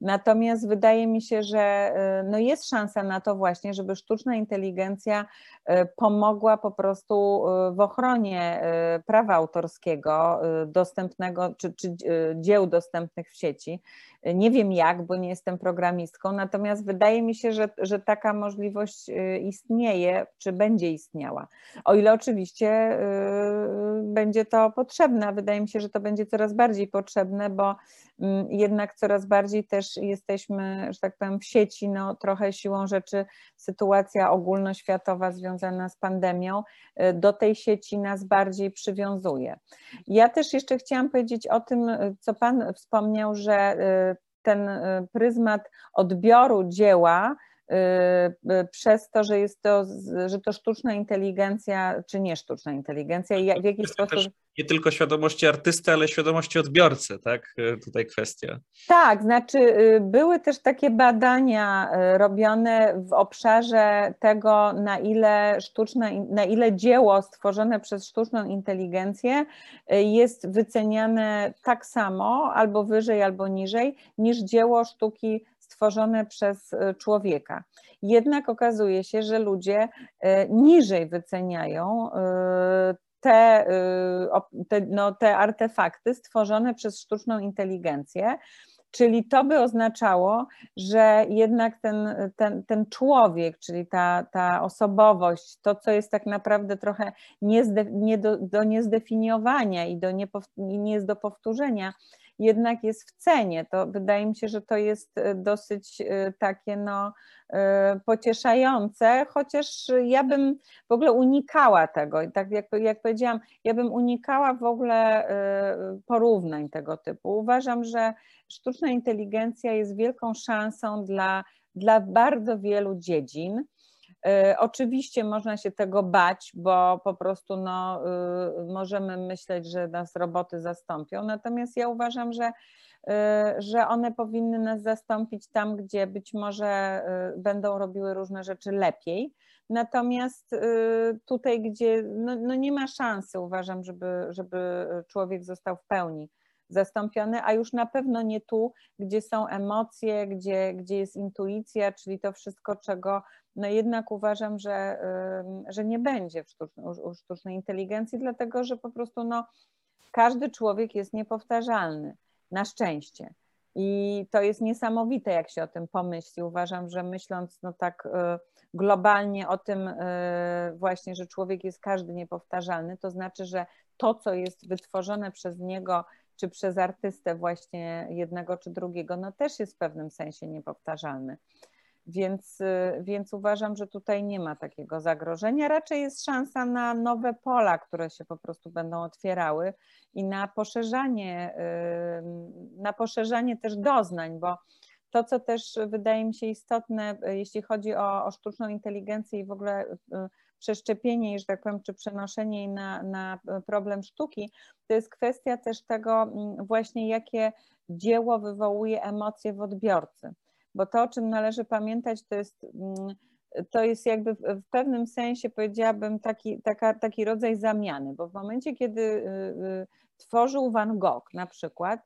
Natomiast wydaje mi się, że no jest szansa na to właśnie, żeby sztuczna inteligencja pomogła po prostu w ochronie prawa autorskiego dostępnego, czy, czy dzieł dostępnych w sieci. Nie wiem jak, bo nie jestem programistką, natomiast wydaje mi się, że, że taka możliwość istnieje, czy będzie istniała. O ile oczywiście będzie to potrzebne, wydaje mi się, że to będzie coraz bardziej potrzebne, bo mm, jednak coraz bardziej też jesteśmy, że tak powiem, w sieci, no trochę siłą rzeczy sytuacja ogólnoświatowa związana z pandemią y, do tej sieci nas bardziej przywiązuje. Ja też jeszcze chciałam powiedzieć o tym, y, co Pan wspomniał, że y, ten pryzmat odbioru dzieła, przez to, że jest to, że to sztuczna inteligencja, czy nie sztuczna inteligencja i w jaki sposób... Nie tylko świadomości artysty, ale świadomości odbiorcy, tak? Y, tutaj kwestia. Tak, znaczy były też takie badania robione w obszarze tego, na ile sztuczna, na ile dzieło stworzone przez sztuczną inteligencję jest wyceniane tak samo, albo wyżej, albo niżej, niż dzieło sztuki stworzone przez człowieka. Jednak okazuje się, że ludzie niżej wyceniają te, te, no, te artefakty stworzone przez sztuczną inteligencję. Czyli to by oznaczało, że jednak ten, ten, ten człowiek, czyli ta, ta osobowość, to co jest tak naprawdę trochę niezde, nie do, do niezdefiniowania i do nie, nie jest do powtórzenia, jednak jest w cenie. To wydaje mi się, że to jest e, dosyć e, takie no, e, pocieszające, chociaż ja bym w ogóle unikała tego. I tak jak, jak powiedziałam, ja bym unikała w ogóle porównań tego typu. Uważam, że sztuczna inteligencja jest wielką szansą dla, dla bardzo wielu dziedzin. E, oczywiście można się tego bać, bo po prostu no, y, możemy myśleć, że nas roboty zastąpią, natomiast ja uważam, że, y, że one powinny nas zastąpić tam, gdzie być może y, będą robiły różne rzeczy lepiej. Natomiast tutaj, gdzie no, no nie ma szansy, uważam, żeby, żeby człowiek został w pełni zastąpiony, a już na pewno nie tu, gdzie są emocje, gdzie, gdzie jest intuicja, czyli to wszystko, czego no jednak uważam, że, że nie będzie w sztucznej, u sztucznej inteligencji, dlatego że po prostu no, każdy człowiek jest niepowtarzalny, na szczęście. I to jest niesamowite, jak się o tym pomyśli. Uważam, że myśląc no tak y, globalnie o tym y, właśnie, że człowiek jest każdy niepowtarzalny, to znaczy, że to, co jest wytworzone przez niego, czy przez artystę właśnie jednego czy drugiego, no też jest w pewnym sensie niepowtarzalny. Więc, y, więc uważam, że tutaj nie ma takiego zagrożenia. Raczej jest szansa na nowe pola, które się po prostu będą otwierały i na poszerzanie, y, na poszerzanie też doznań, bo to, co też wydaje mi się istotne, y, jeśli chodzi o, o sztuczną inteligencję i w ogóle przeszczepienie, że tak powiem, czy przenoszenie jej na, na problem sztuki, to jest kwestia też tego mm, właśnie, jakie dzieło wywołuje emocje w odbiorcy bo to, o czym należy pamiętać, to jest, mm, to jest jakby w pewnym sensie, powiedziałabym, taki, taka, taki rodzaj zamiany, bo w momencie, kiedy y, y, tworzył Van Gogh na przykład,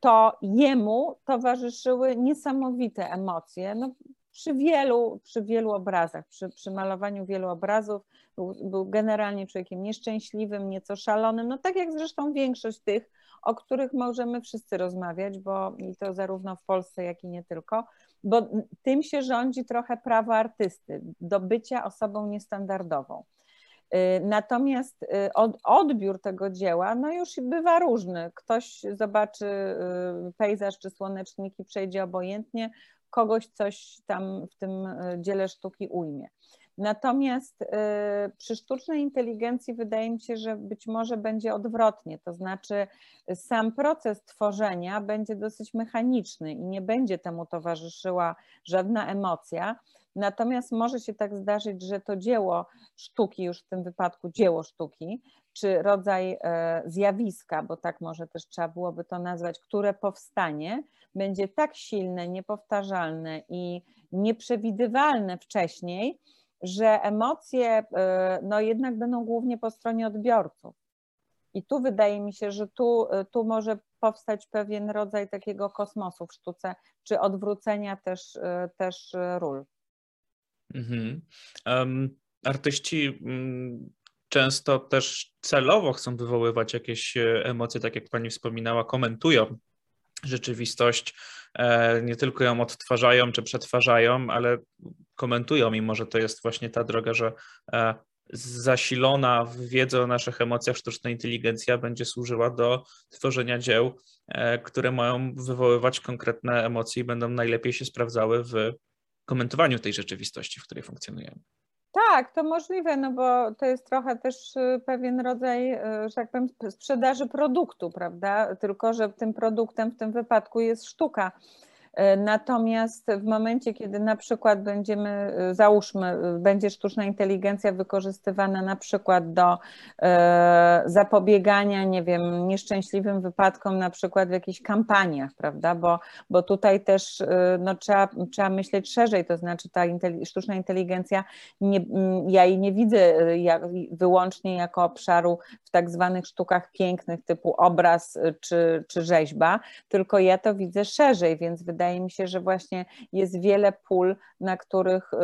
to jemu towarzyszyły niesamowite emocje. No, przy wielu, przy wielu obrazach, przy, przy malowaniu wielu obrazów, był, był generalnie człowiekiem nieszczęśliwym, nieco szalonym, no tak jak zresztą większość tych, o których możemy wszyscy rozmawiać, bo i to zarówno w Polsce, jak i nie tylko, bo tym się rządzi trochę prawo artysty do bycia osobą niestandardową. Y, natomiast y, odbiór tego dzieła no już bywa różny. Ktoś zobaczy y, pejzaż czy słoneczniki, przejdzie obojętnie, kogoś coś tam w tym dziele sztuki ujmie. Natomiast y, przy sztucznej inteligencji wydaje mi się, że być może będzie odwrotnie, to znaczy sam proces tworzenia będzie dosyć mechaniczny i nie będzie temu towarzyszyła żadna emocja. Natomiast może się tak zdarzyć, że to dzieło sztuki, już w tym wypadku dzieło sztuki, czy rodzaj e, zjawiska, bo tak może też trzeba byłoby to nazwać, które powstanie, będzie tak silne, niepowtarzalne i nieprzewidywalne wcześniej, że emocje y, no jednak będą głównie po stronie odbiorców. I tu wydaje mi się, że tu, y, tu może powstać pewien rodzaj takiego kosmosu w sztuce, czy odwrócenia też, y, też ról. Mhm. Um, artyści mm, często też celowo chcą wywoływać jakieś emocje, tak jak pani wspominała, komentują rzeczywistość, nie tylko ją odtwarzają czy przetwarzają, ale komentują, mimo że to jest właśnie ta droga, że zasilona w wiedzę o naszych emocjach sztuczna inteligencja będzie służyła do tworzenia dzieł, e, które mają wywoływać konkretne emocje i będą najlepiej się sprawdzały w komentowaniu tej rzeczywistości, w której funkcjonujemy. Tak, to możliwe, no bo to jest trochę też y, pewien rodzaj, y, że tak powiem, sprzedaży produktu, prawda? Tylko, że tym produktem w tym wypadku jest sztuka. E, natomiast w momencie, kiedy na przykład będziemy, e, załóżmy, e, będzie sztuczna inteligencja wykorzystywana na przykład do zapobiegania, nie wiem, nieszczęśliwym wypadkom, na przykład w jakichś kampaniach, prawda? Bo, bo tutaj też no, trzeba, trzeba myśleć szerzej, to znaczy ta sztuczna inteligencja, nie, ja jej nie widzę jak, wyłącznie jako obszaru w tak zwanych sztukach pięknych typu obraz czy, czy rzeźba, tylko ja to widzę szerzej, więc wydaje wydaje mi się, że właśnie jest wiele pól, na których y,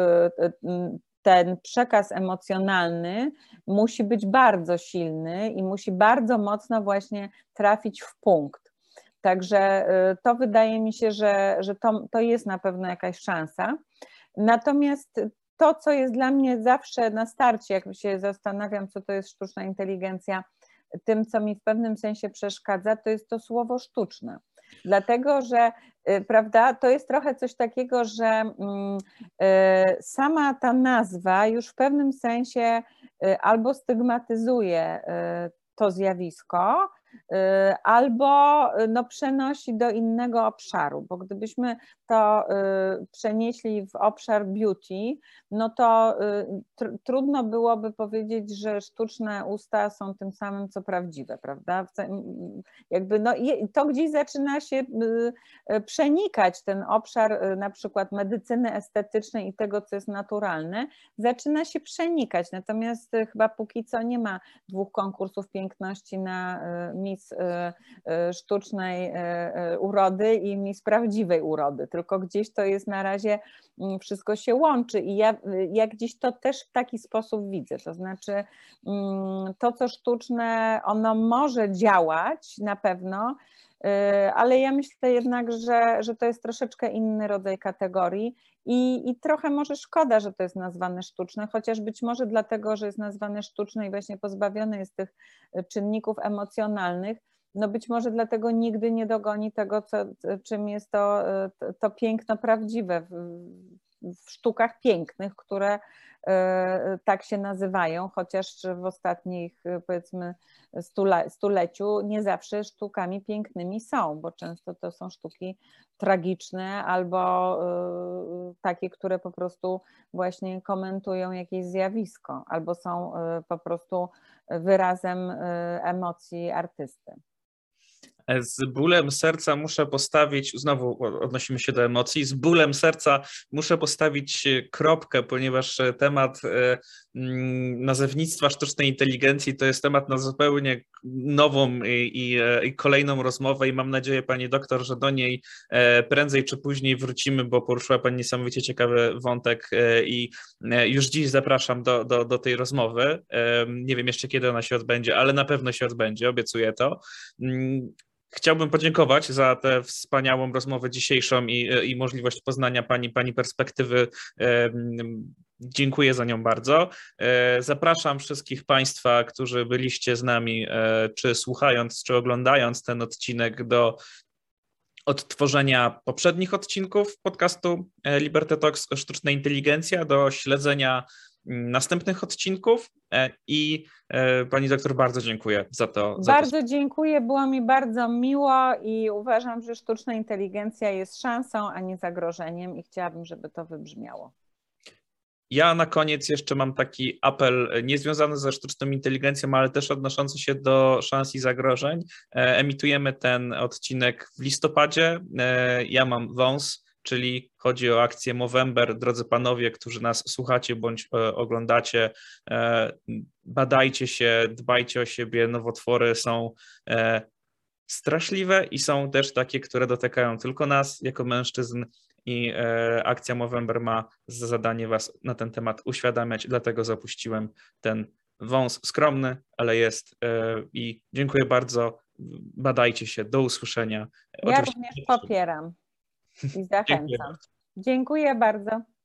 y, ten przekaz emocjonalny musi być bardzo silny i musi bardzo mocno właśnie trafić w punkt. Także y, to wydaje mi się, że, że to, to jest na pewno jakaś szansa. Natomiast to, co jest dla mnie zawsze na starcie, jak się zastanawiam, co to jest sztuczna inteligencja, tym, co mi w pewnym sensie przeszkadza, to jest to słowo sztuczne. Dlatego, że y, prawda, to jest trochę coś takiego, że mm, y, sama ta nazwa już w pewnym sensie y, albo stygmatyzuje to zjawisko, albo y, no, przenosi do innego obszaru, bo gdybyśmy to y, przenieśli w obszar beauty, no to tr trudno byłoby powiedzieć, że sztuczne usta są tym samym, co prawdziwe, prawda? Jakby no, to gdzieś zaczyna się przenikać ten obszar na przykład medycyny estetycznej i tego, co jest naturalne, zaczyna się przenikać, natomiast chyba póki co nie ma dwóch konkursów piękności na mis y, y, sztucznej y, urody i mis prawdziwej urody, tylko gdzieś to jest na razie, mm, wszystko się łączy i ja, ja gdzieś to też w taki sposób widzę, to znaczy mm, to, co sztuczne, ono może działać na pewno, ale ja myślę jednak, że, że to jest troszeczkę inny rodzaj kategorii i, I trochę może szkoda, że to jest nazwane sztuczne, chociaż być może dlatego, że jest nazwane sztuczne i właśnie pozbawione jest tych e, czynników emocjonalnych, no być może dlatego nigdy nie dogoni tego, co, czym jest to, e, to piękno prawdziwe w, sztukach pięknych, które e, tak się nazywają, chociaż w ostatnich powiedzmy stuleciu nie zawsze sztukami pięknymi są, bo często to są sztuki tragiczne albo y, takie, które po prostu właśnie komentują jakieś zjawisko albo są po prostu wyrazem emocji artysty. Z bólem serca muszę postawić, znowu odnosimy się do emocji, z bólem serca muszę postawić kropkę, ponieważ temat e, mm, nazewnictwa sztucznej inteligencji to jest temat na zupełnie nową i, i, i, kolejną rozmowę i mam nadzieję, pani doktor, że do niej e, prędzej czy później wrócimy, bo poruszyła pani niesamowicie ciekawy wątek e, i już dziś zapraszam do, do, do tej rozmowy. Nie wiem jeszcze kiedy ona się odbędzie, ale na pewno się odbędzie, obiecuję to. Chciałbym podziękować za tę wspaniałą rozmowę dzisiejszą i, i możliwość poznania Pani, Pani perspektywy. Dziękuję za nią bardzo. E, zapraszam wszystkich Państwa, którzy byliście z nami, e, czy słuchając, czy oglądając ten odcinek, do odtworzenia poprzednich odcinków podcastu e, Liberty Talks Sztuczna Inteligencja, do śledzenia następnych odcinków e, i e, pani doktor bardzo dziękuję za to. Bardzo za to. dziękuję, było mi bardzo miło i uważam, że sztuczna inteligencja jest szansą, a nie zagrożeniem i chciałabym, żeby to wybrzmiało. Ja na koniec jeszcze mam taki apel e, niezwiązany ze sztuczną inteligencją, ale też odnoszący się do szans i zagrożeń. Emitujemy ten odcinek w listopadzie. Ja mam wąs czyli chodzi o akcję Movember. Drodzy panowie, którzy nas słuchacie bądź e, oglądacie, e, badajcie się, dbajcie o siebie. Nowotwory są e, straszliwe i są też takie, które dotykają tylko nas jako mężczyzn i akcja Movember ma za zadanie Was na ten temat uświadamiać, dlatego zapuściłem ten wąs skromny, ale jest i dziękuję bardzo. Badajcie się, do usłyszenia. Ja Oczywiście również popieram i zachęcam. Dziękuję bardzo. Dziękuję bardzo.